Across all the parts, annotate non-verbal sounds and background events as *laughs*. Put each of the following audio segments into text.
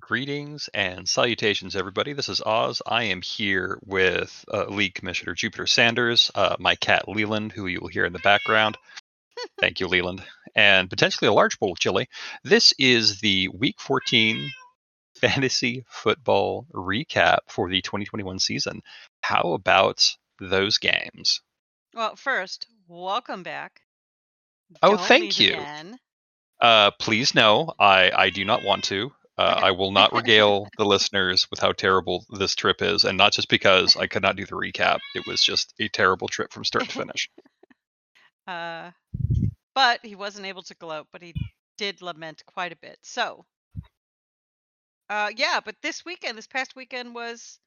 Greetings and salutations, everybody. This is Oz. I am here with uh, League Commissioner Jupiter Sanders, uh, my cat Leland, who you will hear in the background. Thank you, Leland. And potentially a large bowl of chili. This is the Week 14 fantasy football recap for the 2021 season. How about those games? Well, first, welcome back. Oh, Don't thank you. again. Uh, please no, I, I do not want to. Uh, I will not regale the listeners with how terrible this trip is, and not just because I could not do the recap. It was just a terrible trip from start to *laughs* finish. Uh, but he wasn't able to gloat, but he did lament quite a bit. So, uh, yeah, but this weekend, this past weekend was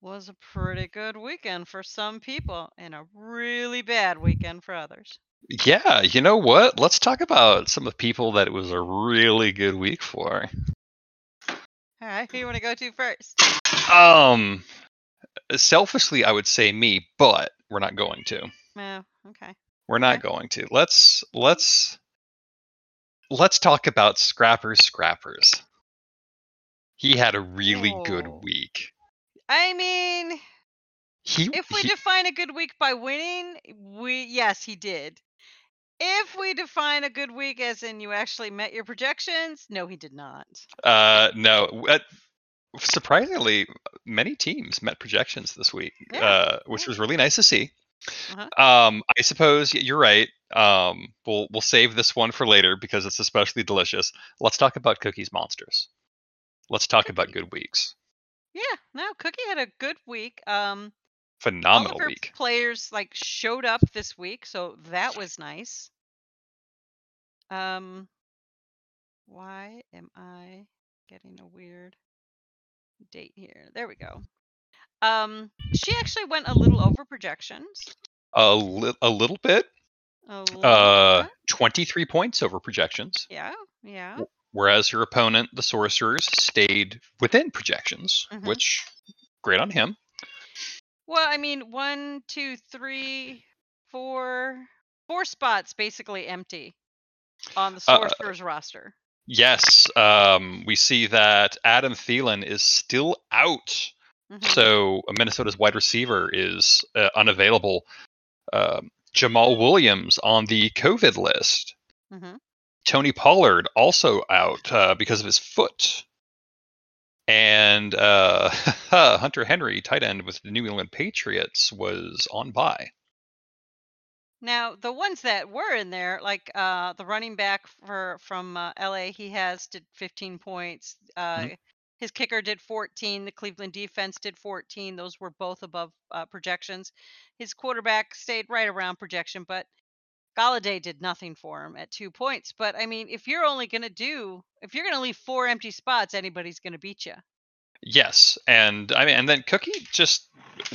was a pretty good weekend for some people, and a really bad weekend for others. Yeah, you know what? Let's talk about some of the people that it was a really good week for. All right, who you want to go to first? Um, selfishly, I would say me, but we're not going to. Oh, okay. We're not Okay. going to. Let's let's let's talk about Scrappers Scrappers. He had a really good Oh. week. I mean, He if we he- define a good week by winning, we yes, he did. If we define a good week as in you actually met your projections, no, he did not. uh no, uh, surprisingly many teams met projections this week, Yeah, uh, which was really nice to see. Uh-huh. Um, I suppose you're right. Um, we'll we'll save this one for later because it's especially delicious. Let's talk about Cookies Monsters. Let's talk about good weeks. Yeah, no, Cookie had a good week. Um, Phenomenal her week. players like showed up this week, so that was nice. Um, why am I getting a weird date here? There we go. Um, she actually went a little over projections. A li- a little bit. A little Uh, bit. 23 points over projections, Yeah, yeah. whereas her opponent, the Sorcerers, stayed within projections, Mhm. which great on him. Well, I mean, one, two, three, four, four spots basically empty on the Uh, sorcerer's roster. Yes, um, we see that Adam Thielen is still out. Mhm. So Minnesota's wide receiver is uh, unavailable. Um, Jamaal Williams on the COVID list. Mhm. Tony Pollard also out uh, because of his foot. And uh, *laughs* Hunter Henry, tight end with the New England Patriots, was on bye. Now, the ones that were in there, like uh, the running back for from uh, LA, he has did 15 points. Uh, Mhm. His kicker did 14. The Cleveland defense did 14. Those were both above uh, projections. His quarterback stayed right around projection, but Golladay did nothing for him at two points. But I mean, if you're only going to do, if you're going to leave four empty spots, anybody's going to beat you. Yes, and I mean, and then Cookie just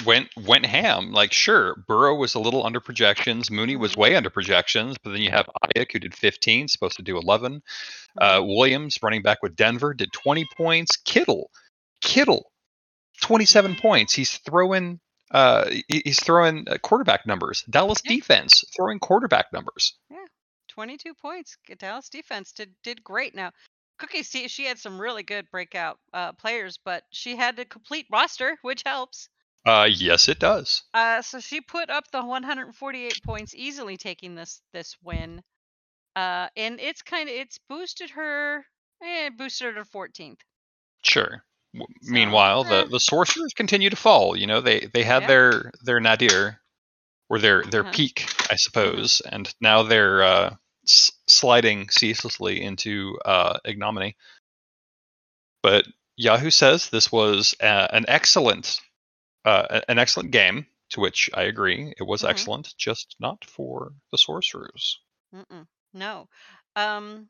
went went ham. Like, sure, Burrow was a little under projections. Mooney was Mhm. way under projections, but then you have Aiyuk who did 15, supposed to do 11. Uh, Williams, running back with Denver, did 20 points. Kittle, Kittle, 27 Mhm. points. He's throwing. Uh, he's throwing uh, quarterback numbers. Dallas Yeah. defense throwing quarterback numbers. Yeah, 22 points. Dallas defense did did great. Now, Cookie, see, she had some really good breakout uh, players, but she had a complete roster, which helps. Uh, yes, it does. Uh, so she put up the 148 points, easily taking this this win. Uh, and it's kind of it's boosted her. Eh, boosted her to 14th. Sure. Meanwhile, the the sorcerers continue to fall. You know, they they had Yeah. their their nadir, or their their Uh-huh. peak, I suppose, and now they're uh, s- sliding ceaselessly into uh, ignominy. But Yahoo says this was uh, an excellent uh, an excellent game. To which I agree, it was Mhm. excellent, just not for the sorcerers. Mm-mm, no. Um,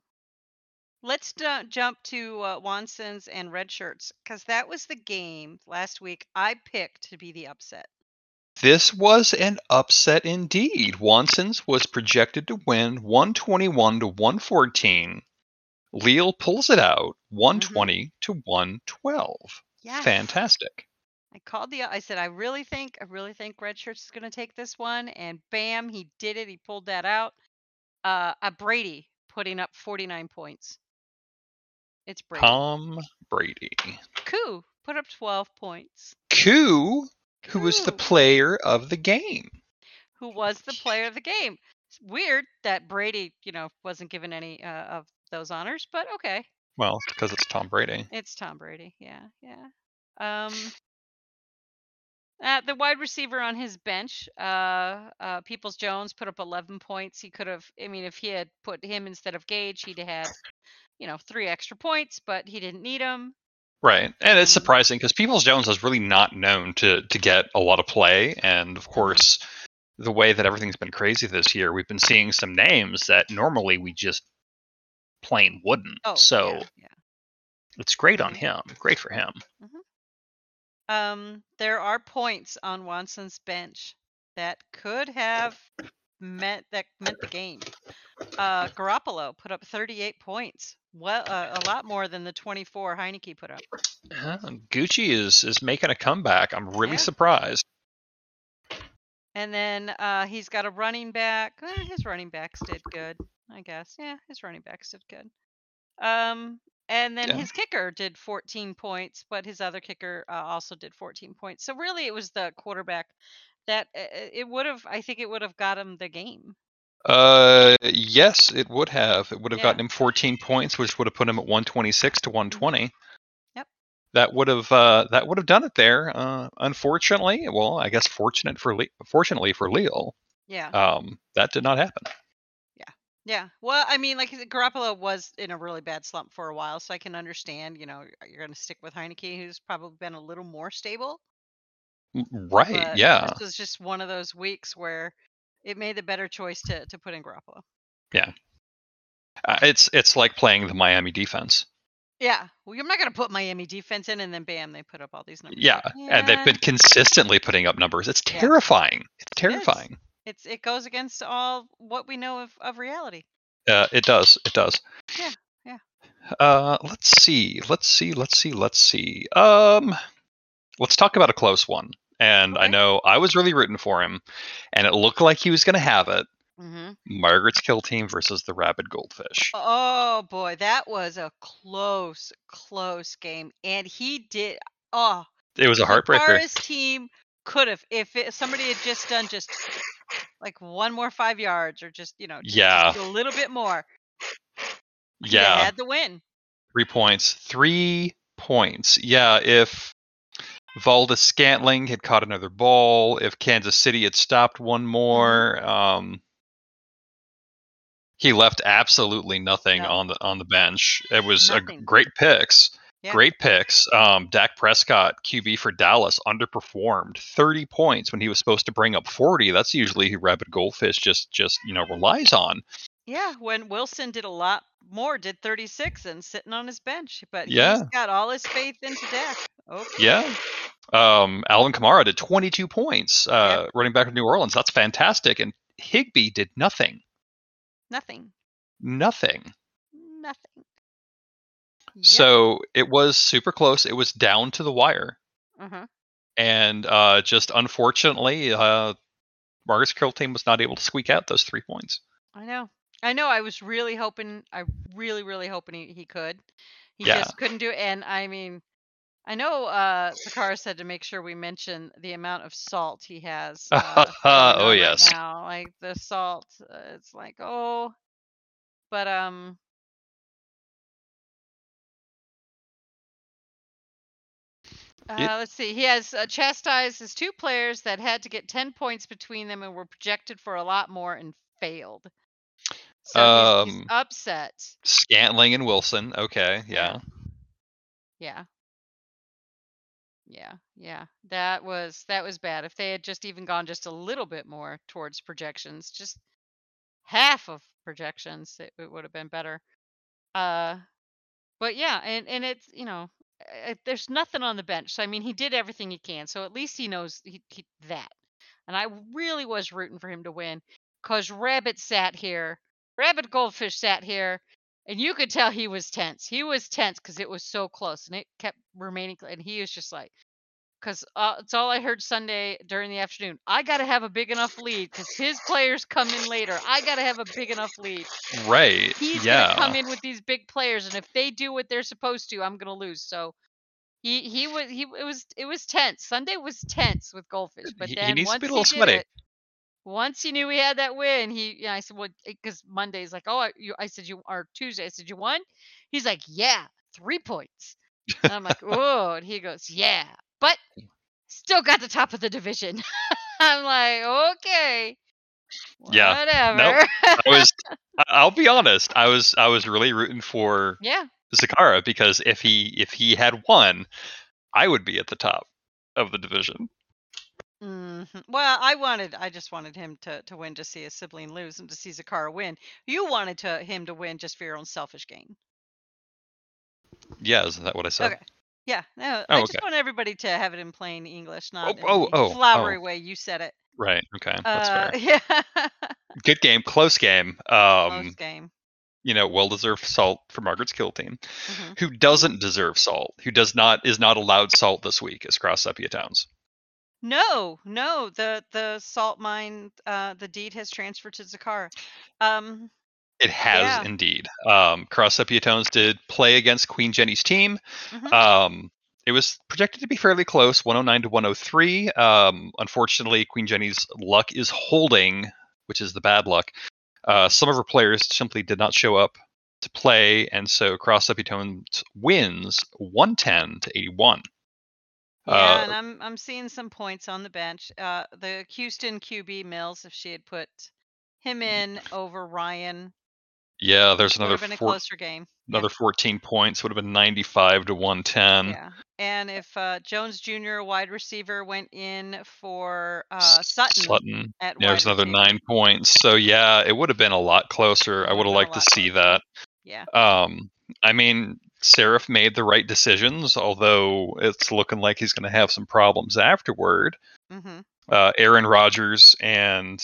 let's ju- jump to uh, Wansons and Red Shirts because that was the game last week I picked to be the upset. This was an upset indeed. Wanson's was projected to win 121 to 114. Leal pulls it out 120 to 112. Yes. Fantastic. I called the. I said, I really think, I really think Red Shirts is going to take this one, and bam, he did it. He pulled that out. Uh, a Brady putting up 49 points It's Brady. Tom Brady. Koo put up 12 points. Koo, who was the player of the game. who was the player of the game. It's weird that Brady, you know, wasn't given any uh, of those honors, but okay. Well, because it's Tom Brady. It's Tom Brady. Yeah, yeah. Um, uh, the wide receiver on his bench, uh, uh, Peoples Jones, put up 11 points. He could have, I mean, if he had put him instead of Gage, he'd have had, you know, three extra points, but he didn't need them. Right, and it's surprising because Peoples Jones is really not known to to get a lot of play, and of course, the way that everything's been crazy this year, we've been seeing some names that normally we just plain wouldn't. Oh, so yeah, yeah. it's great on Mhm. him. Great for him. Um, there are points on Watson's bench that could have meant that meant the game. Uh, Garoppolo put up 38 points. Well, uh, a lot more than the 24 Heinicke put up. Uh, Gucci is is making a comeback. I'm really Yeah. surprised. And then uh, he's got a running back. Eh, his running backs did good, I guess. Yeah, his running backs did good. Um, and then Yeah. his kicker did 14 points, but his other kicker uh, also did 14 points. So really, it was the quarterback that uh, it would have. I think it would have got him the game. Uh, yes, it would have. It would have Yeah. gotten him 14 points, which would have put him at 126 to 120. Yep. That would have uh, that would have done it there. Uh, unfortunately, well, I guess fortunate for Le- fortunately for Leo, Yeah, um, that did not happen. yeah. Yeah well, I mean, like Garoppolo was in a really bad slump for a while, so I can understand. You know, you're going to stick with Heinicke, who's probably been a little more stable. Right? But yeah. this was just one of those weeks where it made the better choice to to put in Garoppolo. Uh, it's it's like playing the Miami defense. Yeah, well, I'm not gonna put Miami defense in, and then bam, they put up all these numbers. Yeah, and they've been consistently putting up numbers. It's Yeah. terrifying. It's is. terrifying. It's it goes against all what we know of of reality. Uh, it does. It does. Yeah, yeah. Uh, let's see. Let's see. Let's see. Let's see. Um, let's talk about a close one. And I know I was really rooting for him, and it looked like he was going to have it. hmm Margaret's Kill Team versus the Rabid Goldfish. Oh boy, that was a close, close game, and he did. Oh, It was a heartbreaker. Paris team could have if it, somebody had just done just like one more five yards, or just you know, just, Yeah. just a little bit more. Yeah, had the win. three points. Three points. Yeah, if Valdes-Scantling had caught another ball, if Kansas City had stopped one more, um, he left absolutely nothing No. on the on the bench. It was a great picks. Yeah. Great picks. Um, Dak Prescott, QB for Dallas, underperformed 30 points when he was supposed to bring up 40. That's usually who Rabid Goldfish just just you know relies on. Yeah, when Wilson did a lot more, did 36 and sitting on his bench, but Yeah. he's got all his faith into Dak. Okay. Yeah. Um, Alvin Kamara did 22 points, uh, running back of New Orleans. That's fantastic. And Higbee did nothing. Nothing. Nothing. Nothing. Yep. So it was super close. It was down to the wire. uh-huh. And uh, just unfortunately, uh, Marcus Kill team was not able to squeak out those three points. I know. I know. I was really hoping. I really, really hoping he, he could. He Yeah. just couldn't do it. And I mean, I know uh Sakara said to make sure we mention the amount of salt he has. *laughs* Uh, Oh, on right yes. now. Like the salt, uh, it's like oh, but um. Uh, It- let's see. He has uh, chastised his two players that had to get 10 points between them and were projected for a lot more and failed. So he's, he's Um, upset. Scantling and Wilson. Okay. Yeah. Yeah. Yeah, yeah. That was that was bad. If they had just even gone just a little bit more towards projections, just half of projections, it, it would have been better. Uh but yeah, and and it's, you know, uh, there's nothing on the bench. So I mean, he did everything he can. So at least he knows he, he that. And I really was rooting for him to win cuz Rabbit sat here. Rabbit Goldfish sat here and you could tell he was tense. He was tense because it was so close, and it kept remaining. And he was just like, because uh, it's all I heard Sunday during the afternoon. I got to have a big enough lead because his players come in later. I got to have a big enough lead. Right. He's yeah. gonna come in with these big players, and if they do what they're supposed to, I'm gonna lose. So he he was he it was it was tense. Sunday was tense with goldfish, but He- he then needs to once be a little he sweaty. it, once he knew he had that win, he I said well eh, because Monday's like oh I, you I said you or Tuesday I said you won. He's like yeah three points. And I'm like oh and he goes yeah but still got the top of the division. *laughs* I'm like okay. Yeah, Whatever. I was. *laughs* I'll be honest. I was. I was really rooting for yeah. Zakara because if he if he had won, I would be at the top of the division. Hmm Well, I wanted, I just wanted him to to win to see his sibling lose and to see Zakara win. You wanted to him to win just for your own selfish gain. Yeah, isn't that what I said? Okay. Yeah. No, Oh, I just okay. want everybody to have it in plain English, not in oh, the oh, flowery oh. way you said it. Right. Okay. That's Uh, fair. yeah. *laughs* Good game. Close game. Close Um, game. you know, well deserved salt for Margaret's kill team. hmm Who doesn't deserve salt? Who does not is not allowed salt this week is Cross Sepia Towns. No, no, the the salt mine, uh, the deed has transferred to Zakara. Um, It has Yeah. indeed. Um, Cross Sepia Towns did play against Queen Jenny's team. mhm. Um, it was projected to be fairly close, 109 to 103. Um, unfortunately, Queen Jenny's luck is holding, which is the bad luck. Uh, some of her players simply did not show up to play, and so Cross Tones wins 110 to 81. Yeah, Uh, and I'm I'm seeing some points on the bench. Uh, the Houston QB Mills, if she had put him in over Ryan, yeah, there's would another have been a four, closer game. another 14 points. Would have been 95 to 110. Yeah, and if uh, Jones Jr. wide receiver went in for uh, Sutton Sutton. at Yeah, there's another receiver, nine points. So yeah, it would have been a lot closer. I would have a liked to see closer. that. Yeah, Um, I mean, Seraph made the right decisions, although it's looking like he's going to have some problems afterward. hmm Uh, Aaron Rodgers and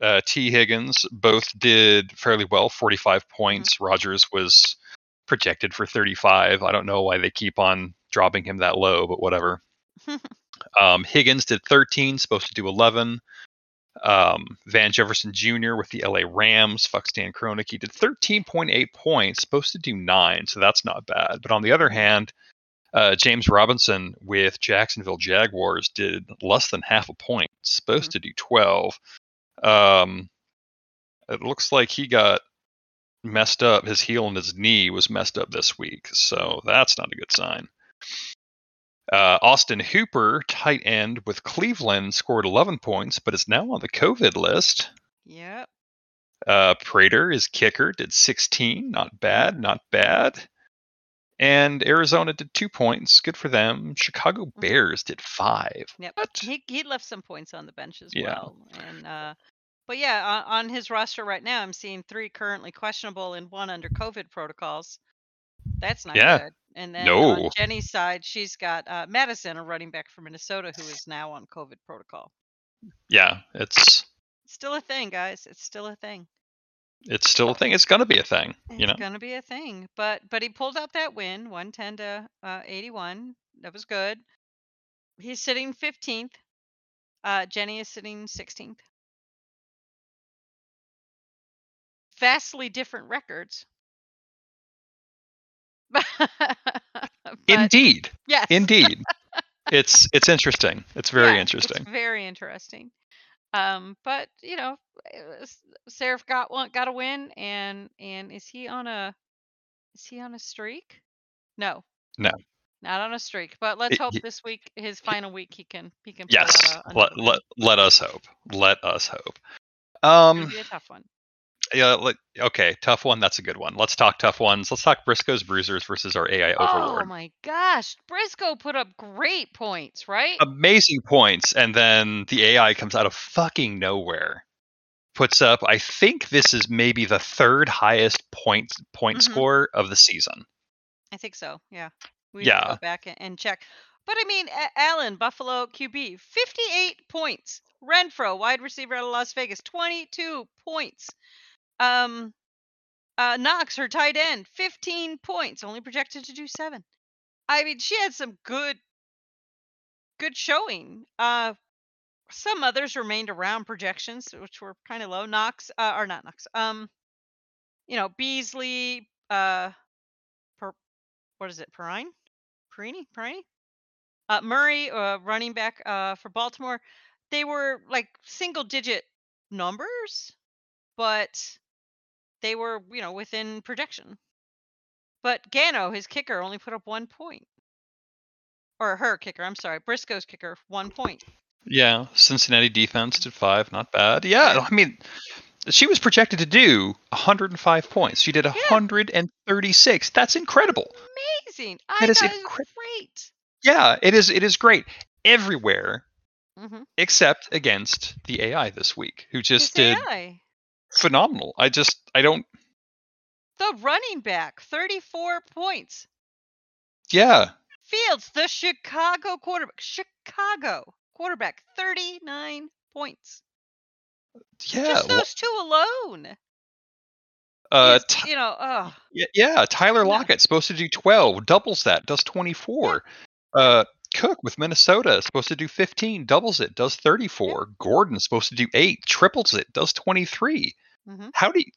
uh, T. Higgins both did fairly well, 45 points. Rodgers was projected for 35. I don't know why they keep on dropping him that low, but whatever. *laughs* um, Higgins did 13, supposed to do 11. Um, Van Jefferson Jr. with the LA Rams, fuck Stan Kroenke, he did 13.8 points, supposed to do nine, so that's not bad. But on the other hand, uh, James Robinson with Jacksonville Jaguars did less than half a point, supposed to do 12. Um, it looks like he got messed up. His heel and his knee was messed up this week, so that's not a good sign. Uh, Austin Hooper, tight end with Cleveland, scored 11 points, but is now on the COVID list. yep. Uh, Prater is kicker, did 16. Not bad, not bad. And Arizona did two points. Good for them. Chicago Bears did five. Yep. What? He he left some points on the bench as Yeah. well. And uh but yeah, on, on his roster right now I'm seeing three currently questionable and one under COVID protocols. That's not Yeah. good. And then on Jenny's side, she's got uh, Mattison, a running back from Minnesota, who is now on COVID protocol. Yeah, it's still a thing, guys. It's still a thing. it's still a thing. It's gonna be a thing. It's You know. gonna be a thing. But but he pulled out that win, 110 to uh, 81. That was good. He's sitting 15th. Uh, Jenny is sitting 16th. Vastly different records. *laughs* but Indeed. yes, Indeed. it's *laughs* it's interesting. It's very yeah, interesting. It's very interesting. Um, but you know, uh, Seraph got one, got a win, and and is he on a is he on a streak? No, No. not on a streak. But let's hope he- this week, his final week, he can he can Yes. Let, let let us hope. Let us hope. Um be a tough one. Yeah, let, okay, tough one. That's a good one. Let's talk tough ones. Let's talk Briscoe's Bruisers versus our AI Overlord. Oh my gosh, Briscoe put up great points, right? Amazing points, and then the AI comes out of fucking nowhere. Puts up, I think this is maybe the third highest point point Mhm. score of the season. I think so. Yeah. We Yeah. go back and, check. But I mean, Allen, Buffalo QB, 58 points. Renfrow, wide receiver out of Las Vegas, 22 points. Um, uh, Knox, her tight end, 15 points, only projected to do seven. I mean, she had some good, good showing. Uh, some others remained around projections, which were kind of low. Knox, uh, or not Knox. Um, you know, Beasley, uh, per, what is it? Perrine, Perini, Perini, uh, Murray, uh, running back, uh, for Baltimore. They were like single digit numbers, but they were, you know, within projection. But Gano, his kicker, only put up one point. Or her kicker, I'm sorry. Briscoe's kicker, one point. Yeah, Cincinnati defense did five, not bad. Yeah, I mean, she was projected to do 105 points. She did 136. That's incredible. Amazing. I That is incre- great. Yeah, it is. It is great everywhere Mm-hmm. except against the AI this week, who just His did AI. Phenomenal. I just, I don't. The running back, 34 points. Yeah, Fields, the Chicago quarterback, Chicago quarterback, 39 points. yeah, Just those two alone. uh, Ty- you know, oh, yeah, yeah. Tyler Lockett supposed to do 12, doubles that, does 24. Uh, Cook with Minnesota is supposed to do 15, doubles it, does 34. Gordon supposed to do eight, triples it, does 23. Mhm. How do you?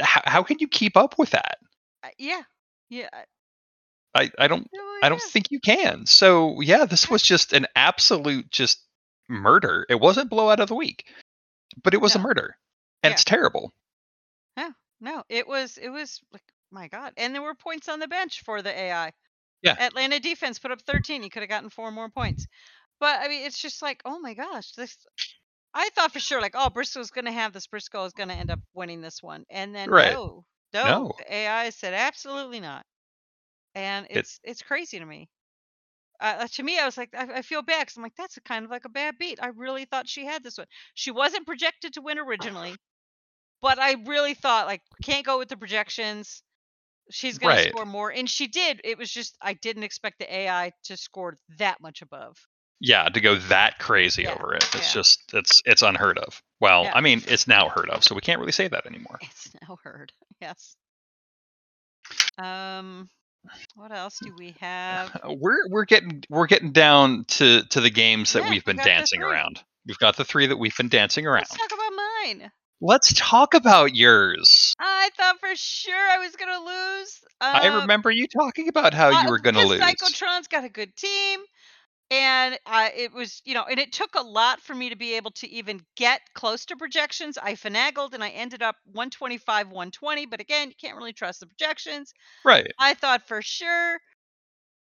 How, how can you keep up with that? uh, yeah, yeah. I- I, don't no I don't think you can. So yeah, this was just an absolute just murder. It wasn't blowout of the week, but it was a murder, and Yeah. it's terrible. No, no, it was it was like my god. And there were points on the bench for the AI. Yeah. Atlanta defense put up 13. He could have gotten four more points. But I mean, it's just like, oh my gosh, this I thought for sure like, oh, Briscoe's going to have this. Briscoe is going to end up winning this one. And then Right. no. No, No. the AI said absolutely not. And It- it's it's crazy to me. Uh, to me, I was like, I, I feel bad because I'm like, that's a kind of like a bad beat. I really thought she had this one. She wasn't projected to win *sighs* originally, but I really thought like can't go with the projections. She's gonna score more, and she did. It was just I didn't expect the AI to score that much above. Yeah, to go that crazy Yeah, over it, it's yeah. just it's it's unheard of. Well, Yeah. I mean, it's now heard of, so we can't really say that anymore. It's now heard. Yes. Um, what else do we have? Uh, We're we're getting we're getting down to to the games that Yeah, we've been dancing around. We've got the three that we've been dancing around. Let's talk about mine. Let's talk about yours. I thought for sure I was gonna lose. I Uh, remember you talking about how you Uh, were going to lose. Psychotron's got a good team, and uh, it was you know, and it took a lot for me to be able to even get close to projections. I finagled and I ended up 125, 120. But again, you can't really trust the projections. Right. I thought for sure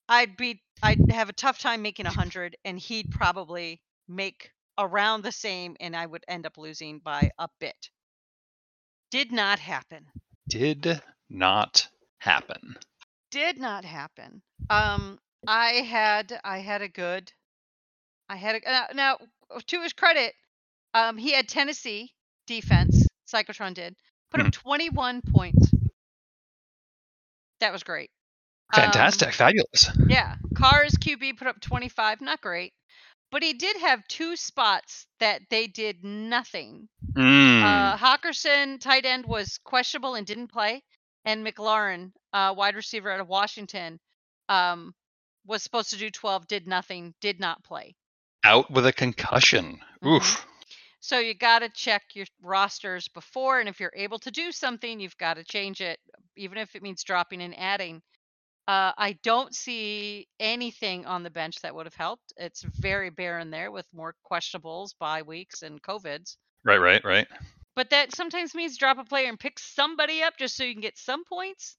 I'd be I'd have a tough time making a hundred, and he'd probably make around the same, and I would end up losing by a bit. Did not happen. Did not happen. did not happen. Um, I had I had a good, I had a uh, now to his credit, um, he had Tennessee defense. Cyclotron did put Hmm. up 21 points. That was great. Um, Fantastic. Fabulous. yeah, Carr's QB put up 25. Not great, but he did have two spots that they did nothing. Mm. Uh, Hockenson, tight end, was questionable and didn't play, and McLaurin, uh, wide receiver out of Washington, um, was supposed to do 12, did nothing, did not play. Out with a concussion. Mhm. Oof. So you got to check your rosters before, and if you're able to do something, you've got to change it, even if it means dropping and adding. Uh, I don't see anything on the bench that would have helped. It's very barren there with more questionables, bye weeks, and COVIDs. Right, right, right. But that sometimes means drop a player and pick somebody up just so you can get some points.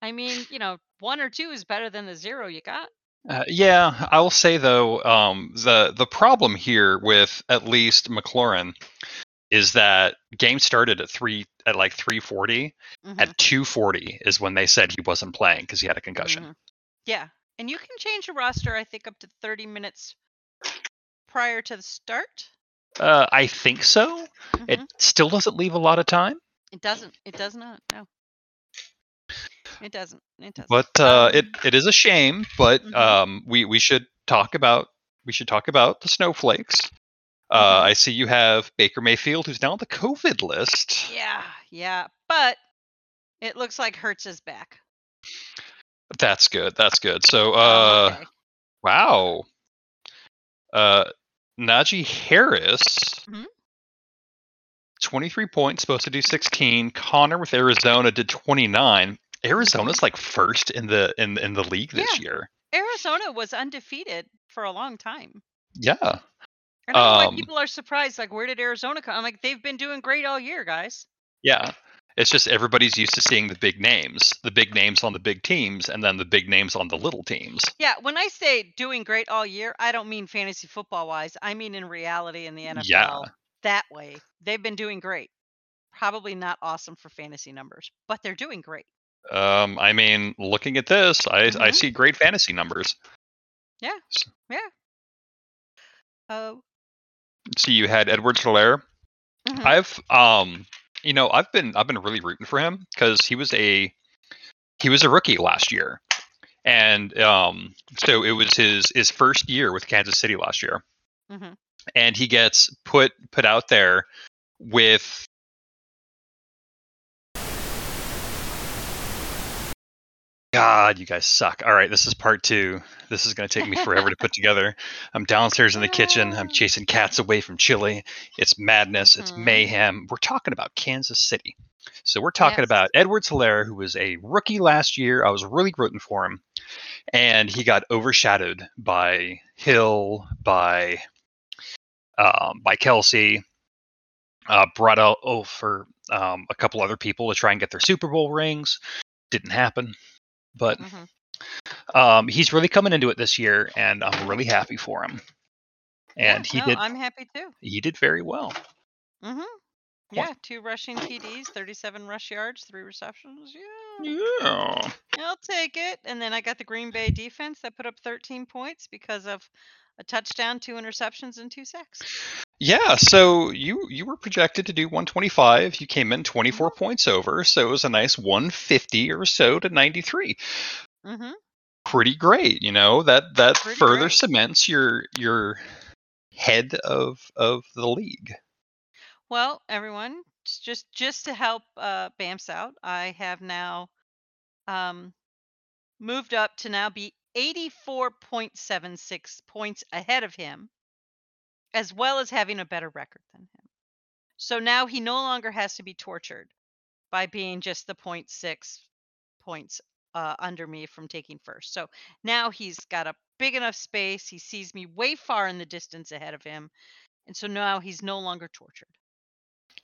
I mean, you know, one or two is better than the zero you got. Uh, yeah, I will say though, um, the the problem here with at least McLaurin is that game started at three at like 340. Mhm, At 240 is when they said he wasn't playing because he had a concussion. mhm. Yeah, and you can change your roster. I think up to thirty minutes prior to the start. Uh, I think so. It Mhm. still doesn't leave a lot of time, It doesn't. It does not. No. It doesn't. It doesn't. but uh, it Um, it is a shame. But Mhm. um, we we should talk about we should talk about the snowflakes. Uh, Mhm. I see you have Baker Mayfield, who's now on the COVID list. Yeah, yeah, but it looks like Hurts is back. That's good. That's good. So, Oh, uh, okay. wow. Uh, Najee Harris, Mhm. 23 points, supposed to do 16. Conner with Arizona did 29. Arizona's like first in the in in the league this year. Arizona was undefeated for a long time. Yeah. I don't know why Um, people are surprised. Like, where did Arizona come? I'm like, they've been doing great all year, guys. Yeah. It's just everybody's used to seeing the big names, the big names on the big teams, and then the big names on the little teams. Yeah, when I say doing great all year, I don't mean fantasy football wise. I mean in reality in the NFL. Yeah. That way. They've been doing great. Probably not awesome for fantasy numbers, but they're doing great. Um, I mean, looking at this, I I Mhm. see great fantasy numbers. Yeah, yeah. Oh. So you had Edward Helaire. mhm. I've um, you know, I've been I've been really rooting for him because he was a he was a rookie last year, and um, so it was his his first year with Kansas City last year, Mhm. and he gets put put out there with God, you guys suck. All right, this is part two. This is going to take me forever to put *laughs* together. I'm downstairs in the kitchen. I'm chasing cats away from chili. It's madness. It's Mhm. mayhem. We're talking about Kansas City. So we're talking Yes. about Edwards Helaire, who was a rookie last year. I was really rooting for him. And he got overshadowed by Hill, by um, by Kelce, uh, brought out oh, for um, a couple other people to try and get their Super Bowl rings. Didn't happen. But Mhm. um, he's really coming into it this year, and I'm really happy for him. And yeah, he no, did I'm happy too. he did very well. hmm Yeah, two rushing TDs, 37 rush yards, three receptions. Yeah, Yeah. I'll take it. And then I got the Green Bay defense that put up 13 points because of a touchdown, two interceptions, and two sacks. Yeah, so you you were projected to do 125. You came in 24 points over, so it was a nice 150 or so to 93. hmm Pretty great, you know. That that Pretty further great. cements your your head of of the league. Well, everyone, just just to help uh, Bamps out, I have now um, moved up to now be 84.76 points ahead of him, as well as having a better record than him. So now he no longer has to be tortured by being just the 0.6 points uh, under me from taking first. So now he's got a big enough space. He sees me way far in the distance ahead of him. And so now he's no longer tortured.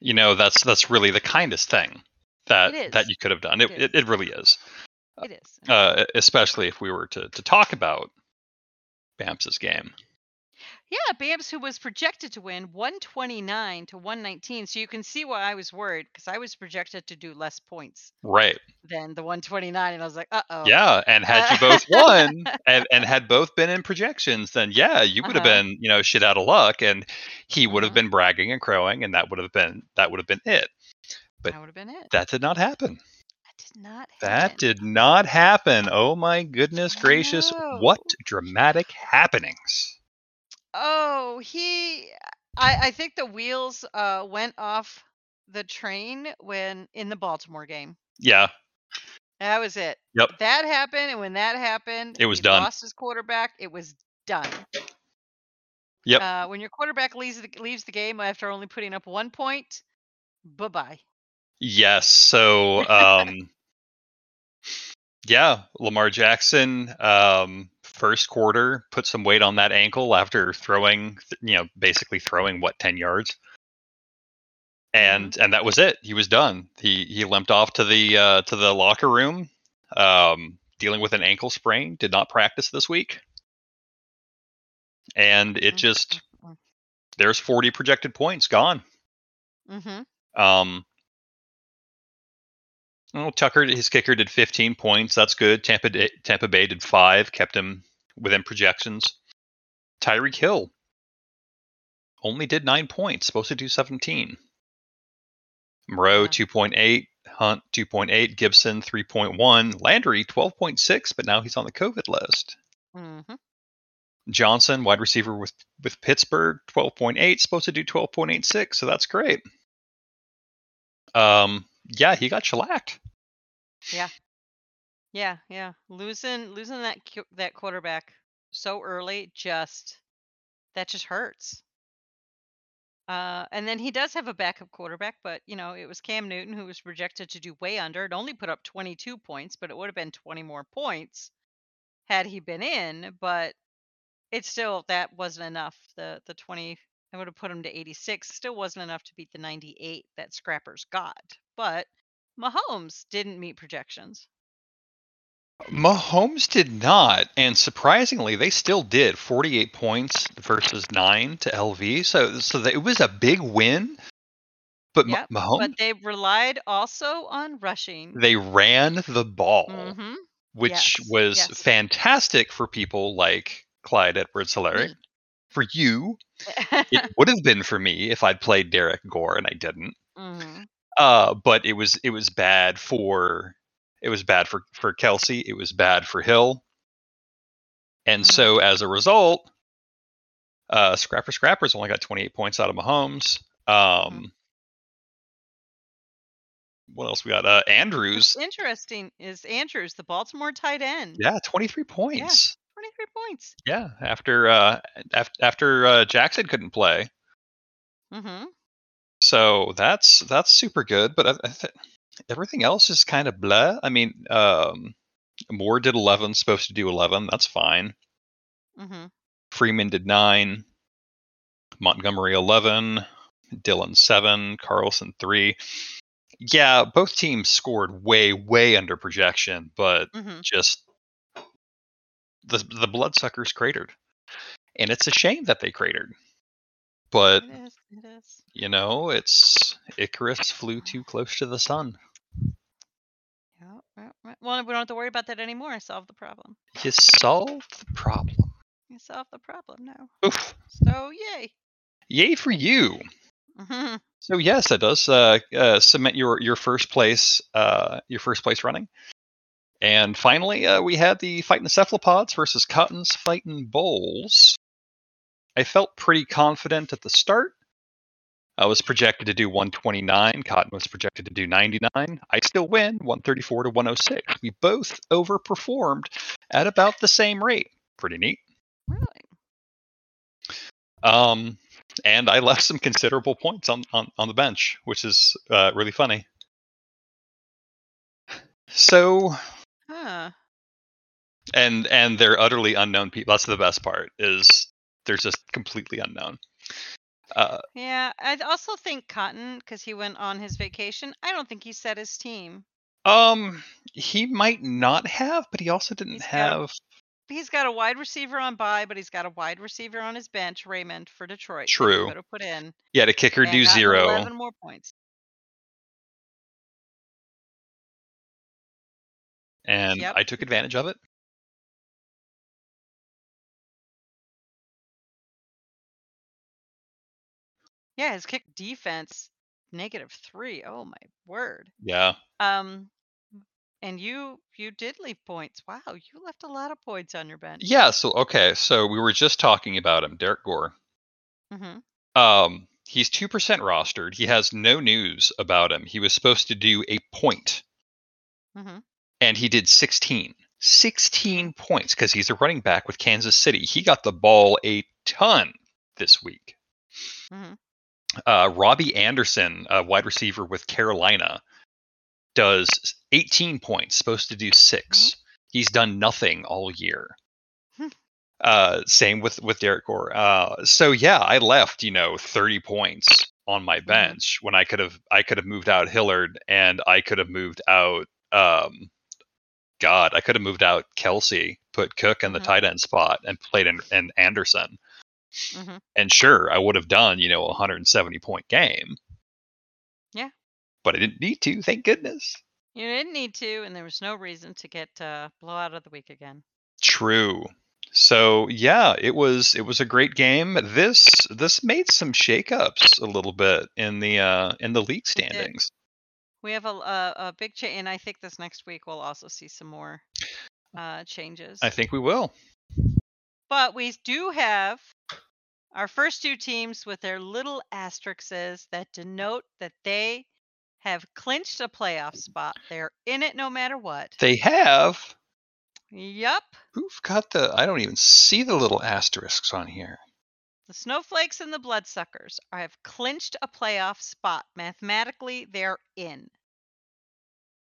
You know, that's that's really the kindest thing that that you could have done. It It it, really is. It is. Uh, especially if we were to to talk about Bamps' game. Yeah, Bams, who was projected to win 129 to 119. So you can see why I was worried because I was projected to do less points Right. than the 129. And I was like, uh oh. Yeah, and had you both won and, and had both been in projections, then yeah, you would have Uh-huh. been, you know, shit out of luck and he would have Mhm. been bragging and crowing and that would have been that would have been it. but That would have been it. That did not happen. That did not happen. That did not happen. Oh my goodness gracious. What dramatic happenings. Oh, he. I, I think the wheels uh, went off the train when in the Baltimore game. Yeah, That was it. Yep. That happened, and when that happened, It was he done. Lost his quarterback. It was done. Yep. Uh, when your quarterback leaves the, leaves the game after only putting up one point, bye bye. Yes. So, *laughs* um, yeah, Lamar Jackson, um, first quarter put some weight on that ankle after throwing, you know, basically throwing what ten yards, and and that was it. He was done. He he limped off to the uh, to the locker room, um, dealing with an ankle sprain. Did not practice this week, and it just there's 40 projected points gone. Mm-hmm. Um, well, Tucker, his kicker did 15 points. That's good. Tampa, Tampa Bay did five, kept him within projections. Tyreek Hill only did nine points, supposed to do 17. Moreau, Yeah. 2.8. Hunt, 2.8. Gibson, 3.1. Landry, 12.6, but now he's on the COVID list. Mm-hmm. Johnson, wide receiver with, with Pittsburgh, 12.8, supposed to do 12.86, so that's great. Um, yeah, he got shellacked. Yeah, yeah. Yeah. Losing losing that that quarterback so early, just that just hurts. Uh, and then he does have a backup quarterback, but you know it was Cam Newton who was projected to do way under. It only put up 22 points, but it would have been 20 more points had he been in. But it's still that wasn't enough. The the 20 I would have put him to 86. Still wasn't enough to beat the 98 that Scrappers got. But Mahomes didn't meet projections. Mahomes did not, and surprisingly, they still did 48 points versus nine to LV. So, so it was a big win. But Yep. Mahomes, But they relied also on rushing. they ran the ball, hmm which Yes, was yes. fantastic for people like Clyde Edwards Helaire. Me. For you, it *laughs* would have been for me if I'd played Derek Gore, and I didn't. hmm Uh, but it was it was bad for it was bad for for Kelce. It was bad for Hill, and Mhm. so as a result, uh, Scrapper Scrappers only got 28 points out of Mahomes. Um, what else we got? Uh, Andrews, What's interesting is Andrews, the Baltimore tight end. yeah, 23 points. 23 points. Yeah, after uh, after after uh, Jackson couldn't play, hmm so that's that's super good. But I, I th- everything else is kind of blah. I mean, um, Moore did 11, supposed to do 11. That's fine. hmm Freeman did nine, Montgomery 11, Dillon 7, Carlson 3. Yeah, both teams scored way, way under projection, but hmm just the the bloodsuckers cratered. And it's a shame that they cratered. But, It is. It is. you know, it's Icarus flew too close to the sun. Yeah. Well, we don't have to worry about that anymore. I solved the problem. You solved the problem. You solved the problem now. Oof. So yay. Yay for you. hmm So yes, it does uh, uh, cement your your first place uh, your first place running. And finally, uh, we had the fighting cephalopods versus Cotton's fighting bulls. I felt pretty confident at the start. I was projected to do 129. Cotton was projected to do 99. I still win 134 to 106. We both overperformed at about the same rate. Pretty neat. Really? Um, and I left some considerable points on, on, on the bench, which is uh, really funny. So, Huh. and and they're utterly unknown people. That's the best part is they're just completely unknown. Uh, Yeah, I also think Cotton, because he went on his vacation, I don't think he set his team. um, he might not have, but he also didn't He's got- have. He's got a wide receiver on bye, but he's got a wide receiver on his bench, Raymond for Detroit. True. have put in. Yeah, to kicker do zero. 11 more points. and Yep. I took advantage of it. Yeah, his kick defense negative three. Oh my word. Yeah, Um, and you you did leave points. Wow, you left a lot of points on your bench. yeah. So okay, so we were just talking about him, Derek Gore. Mm-hmm. Um, he's two percent rostered. He has no news about him. He was supposed to do a point, Mm hmm and he did 16. 16 points because he's a running back with Kansas City. He got the ball a ton this week. Mm hmm Uh, Robbie Anderson, a wide receiver with Carolina, does 18 points, supposed to do 6 He's done nothing all year. Hmm. uh, same with with Derek Gore. Uh, so yeah, I left you know 30 points on my bench when I could have I could have moved out Hillard and I could have moved out um, God, I could have moved out Kelce, put Cook in the Mhm. tight end spot, and played in, in Anderson. Hmm And sure, I would have done you know a 170 point game. Yeah. but I didn't need to. Thank goodness. You didn't need to, and there was no reason to get uh, blowout of the week again. True. So yeah, it was it was a great game. This this made some shakeups a little bit in the uh in the league standings. We have a a, a big change, and I think this next week we'll also see some more uh, changes. I think we will. But we do have our first two teams with their little asterisks that denote that they have clinched a playoff spot. They're in it no matter what. They have Yup. who've got the I don't even see the little asterisks on here. the Snowflakes and the Bloodsuckers have clinched a playoff spot. Mathematically, they're in.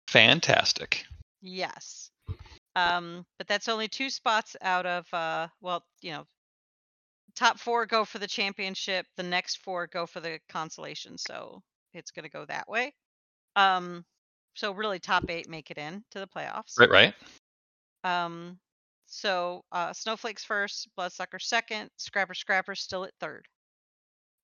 Fantastic. Yes. Um, but that's only two spots out of uh well, you know, top four go for the championship, the next four go for the consolation, so it's gonna go that way. Um so really top eight make it in to the playoffs. Right, right. Um so uh Snowflakes first, Bloodsucker second, Scrapper Scrapper still at third.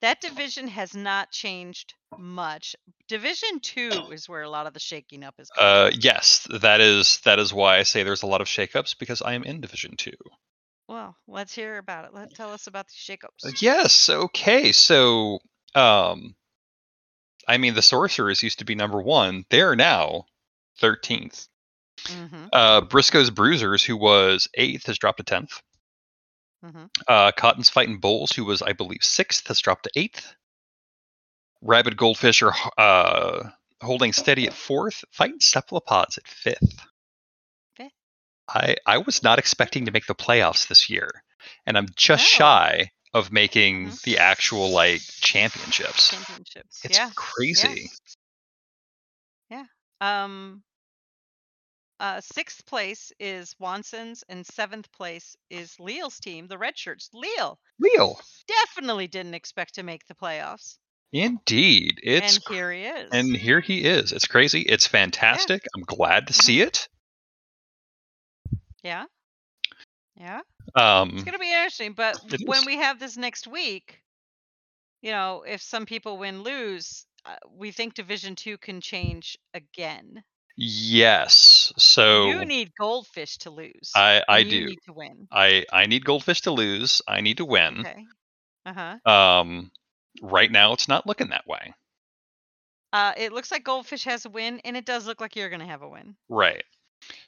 That division has not changed much. Division two is where a lot of the shaking up is. going. Uh, yes, that is that is why I say there's a lot of shakeups because I am in Division Two. Well, let's hear about it. Let tell us about the shakeups. Yes. Okay. So, um, I mean, the sorcerers used to be number one. They're now thirteenth. Mm-hmm. Uh, Briscoe's Bruisers, who was eighth, has dropped to tenth. Mm-hmm. Uh, Cotton's Fighting Bulls, who was, I believe, sixth, has dropped to eighth. Rabid Goldfish are uh, holding steady at fourth. Fighting Cephalopods at. Fifth. I I was not expecting to make the playoffs this year, and I'm just Oh. shy of making Mhm. the actual like championships. Championships. It's yeah. crazy. Yeah. Um. Uh, sixth place is Wanson's, and seventh place is Leal's team, the Red Shirts. Leal Real, definitely didn't expect to make the playoffs, indeed. It's and here he is. and here he is. It's crazy. It's fantastic. I'm glad to Mhm. see it. Yeah, yeah. Um, It's gonna be interesting. But when is. we have this next week, you know, if some people win lose, uh, we think Division Two can change again. yes. So you need Goldfish to lose. I I you do. need to win. I I need Goldfish to lose. I need to win. Okay. Uh huh. Um, right now it's not looking that way. Uh, it looks like Goldfish has a win, and it does look like you're going to have a win. Right.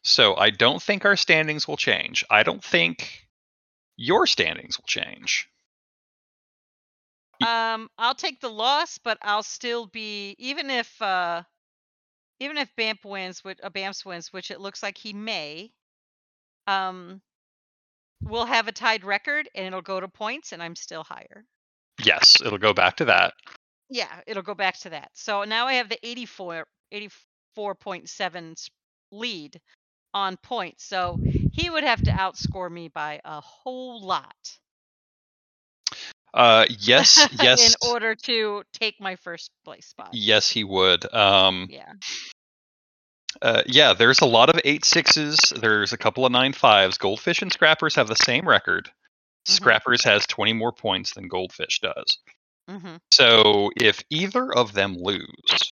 So I don't think our standings will change. I don't think your standings will change. Um, I'll take the loss, but I'll still be even if uh, even if Bamp wins, which uh, Bamps wins, which it looks like he may. Um, we'll have a tied record, and it'll go to points, and I'm still higher. Yes, it'll go back to that. Yeah, it'll go back to that. So now I have the 84 84.7 s- lead on points. So he would have to outscore me by a whole lot. Uh, yes, *laughs* yes, in order to take my first place spot. yes, he would. Um, Yeah. uh, yeah, there's a lot of eight sixes. There's a couple of nine fives. Goldfish and Scrappers have the same record. Mhm. Scrappers has 20 more points than Goldfish does. hmm So if either of them lose,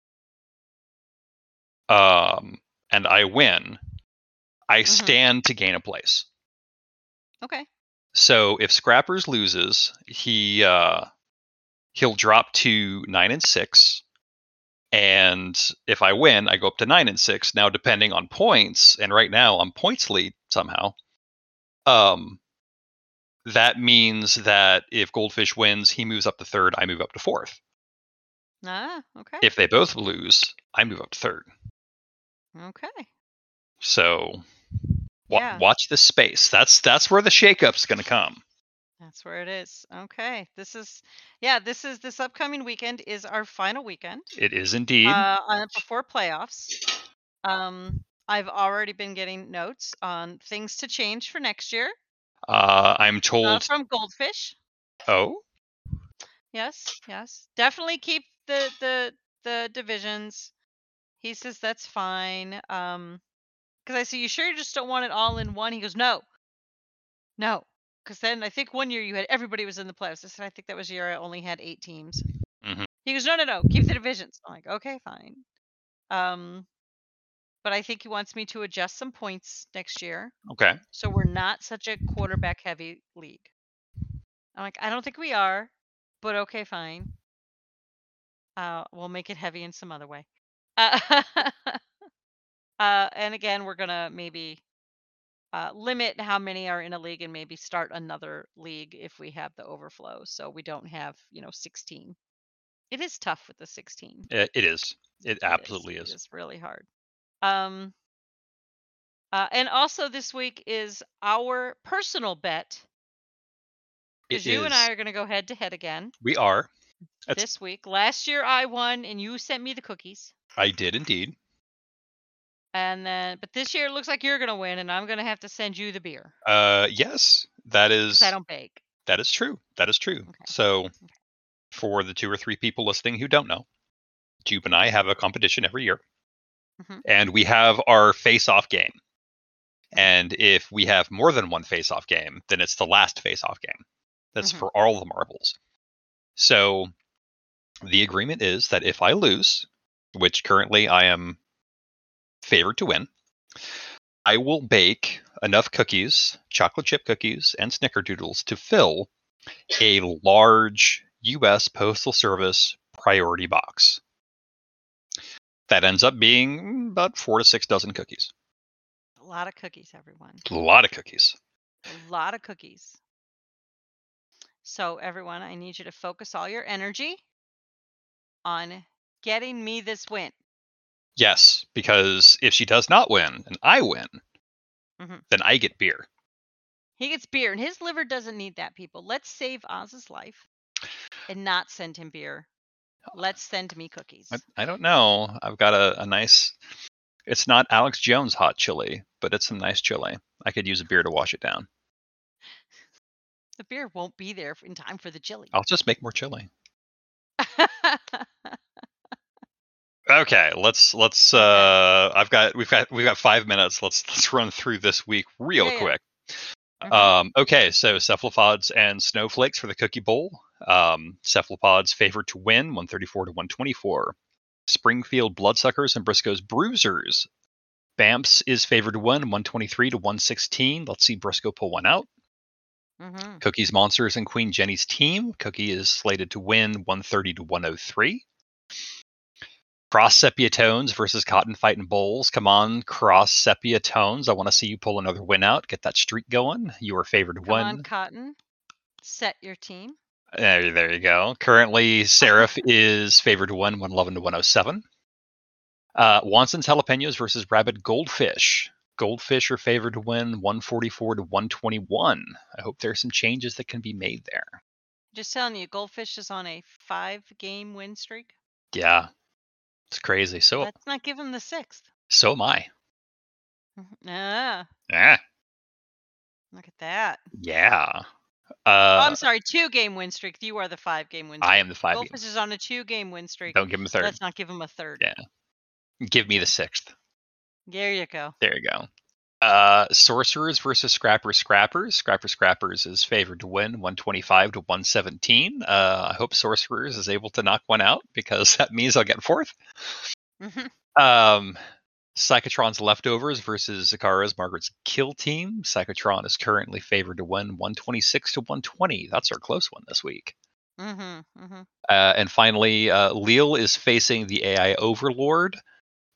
um, and I win, I Mhm. stand to gain a place. Okay. So if Scrappers loses, he uh, he'll drop to nine and six, and if I win, I go up to nine and six. Now, depending on points, and right now I'm points lead somehow. Um, that means that if Goldfish wins, he moves up to third. I move up to fourth. Ah, okay. If they both lose, I move up to third. Okay. So wa- Yeah. watch this space. That's that's where the shakeup's going to come. That's where it is. Okay. This is yeah, this is this upcoming weekend is our final weekend. It is indeed. Uh on, before playoffs. Um I've already been getting notes on things to change for next year Uh, I'm uh, told. from Goldfish. oh, Yes, yes. Definitely keep the the the divisions. He says that's fine. Um because I say, you sure you just don't want it all in one? He goes, No. No. Because then I think one year you had everybody was in the playoffs. I said, I think that was the year I only had eight teams. Mhm. He goes, No, no, no. Keep the divisions. I'm like, okay, fine. Um but I think he wants me to adjust some points next year. okay. So we're not such a quarterback heavy league. I'm like, I don't think we are, but okay, fine. Uh, we'll make it heavy in some other way. Uh, *laughs* uh, and again, we're gonna maybe uh, limit how many are in a league and maybe start another league if we have the overflow, so we don't have you know 16. It is tough with the 16. It, it is. It It is. absolutely is. is It's really hard. Um, uh, and also this week is our personal bet Because you and I are going to go head to head again We are. That's- this week. Last year I won, and you sent me the cookies. I did indeed. And then, but this year it looks like you're going to win, and I'm going to have to send you the beer. Uh, yes, that 'cause is I don't bake. that is true. That is true. Okay. So, for the two or three people listening who don't know, Jup and I have a competition every year, Mhm. and we have our face-off game. And if we have more than one face-off game, then it's the last face-off game. That's Mhm. for all the marbles. So, the agreement is that if I lose, which currently I am favored to win, I will bake enough cookies, chocolate chip cookies, and snickerdoodles to fill a large U.S. Postal Service priority box. That ends up being about four to six dozen cookies. A lot of cookies, everyone. A lot of cookies. A lot of cookies. So, everyone, I need you to focus all your energy on getting me this win. Yes, because if she does not win and I win, Mhm. then I get beer. He gets beer, and his liver doesn't need that, people. Let's save Oz's life and not send him beer. Let's send me cookies. I, I don't know. I've got a, a nice. It's not Alex Jones hot chili, but it's some nice chili. I could use a beer to wash it down. The beer won't be there in time for the chili. I'll just make more chili. *laughs* Okay, let's let's. uh I've got we've got we've got five minutes. Let's let's run through this week real Yeah, yeah. quick. Mhm. Um, okay, so cephalopods and snowflakes for the cookie bowl. Um, cephalopods favored to win, 134 to 124. Springfield bloodsuckers and Briscoe's bruisers. Bamps is favored to win, 123 to 116. Let's see Briscoe pull one out. Mhm. Cookies Monsters and Queen Jenny's team. Cookie is slated to win 130 to 103. Cross Sepia Tones versus Cotton Fighting Bulls. Come on, Cross Sepia Tones. I want to see you pull another win out. Get that streak going. You are favored to Come win. on, Cotton. Set your team. There, there you go. Currently, Seraph is favored to win 111 to 107. Uh, Wanson's Jalapenos versus Rabid Goldfish. Goldfish are favored to win 144 to 121. I hope there's some changes that can be made there. Just telling you, Goldfish is on a five game win streak. Yeah, it's crazy. So, Let's not give him the sixth. so am I. Ah, Yeah, look at that. yeah. oh, Uh, I'm sorry, two game win streak. You are the five game win streak. I am the five. Goldfish is on a two game win streak. Don't give him a third. Let's not give him a third. Yeah. Give me the sixth. There you go. There you go. Uh, Sorcerers versus Scrapper Scrappers. Scrapper Scrappers is favored to win 125 to 117. Uh, I hope Sorcerers is able to knock one out because *laughs* that means I'll get fourth. Mhm. Um, Psychotron's Leftovers versus Zakara's Margaret's Kill Team. Psychotron is currently favored to win 126 to 120. That's our close one this week. Mhm. Mhm. Uh, and finally, uh, Leal is facing the AI Overlord.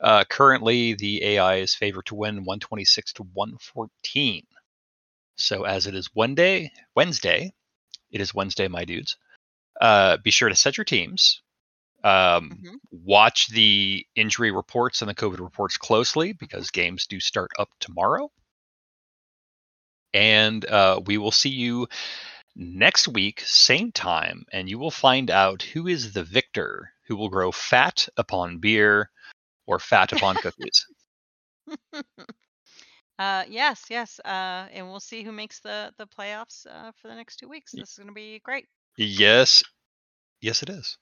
Uh, currently, the AI is favored to win 126 to 114. So, as it is one day, Wednesday, it is Wednesday, my dudes. Uh, be sure to set your teams. Um, Mhm. Watch the injury reports and the COVID reports closely because games do start up tomorrow. And uh, we will see you next week, same time, and you will find out who is the victor who will grow fat upon beer or fat upon cookies. *laughs* Uh, yes, yes. Uh, and we'll see who makes the the playoffs uh, for the next two weeks. This is going to be great. yes, yes, it is.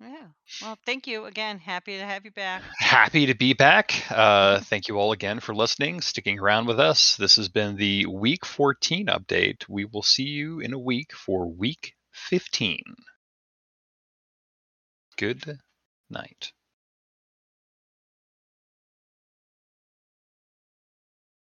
Yeah. Well, thank you again. Happy to have you back. *laughs* Happy to be back. Uh, *laughs* thank you all again for listening, sticking around with us. This has been the Week 14 update. We will see you in a week for Week 15. Good night.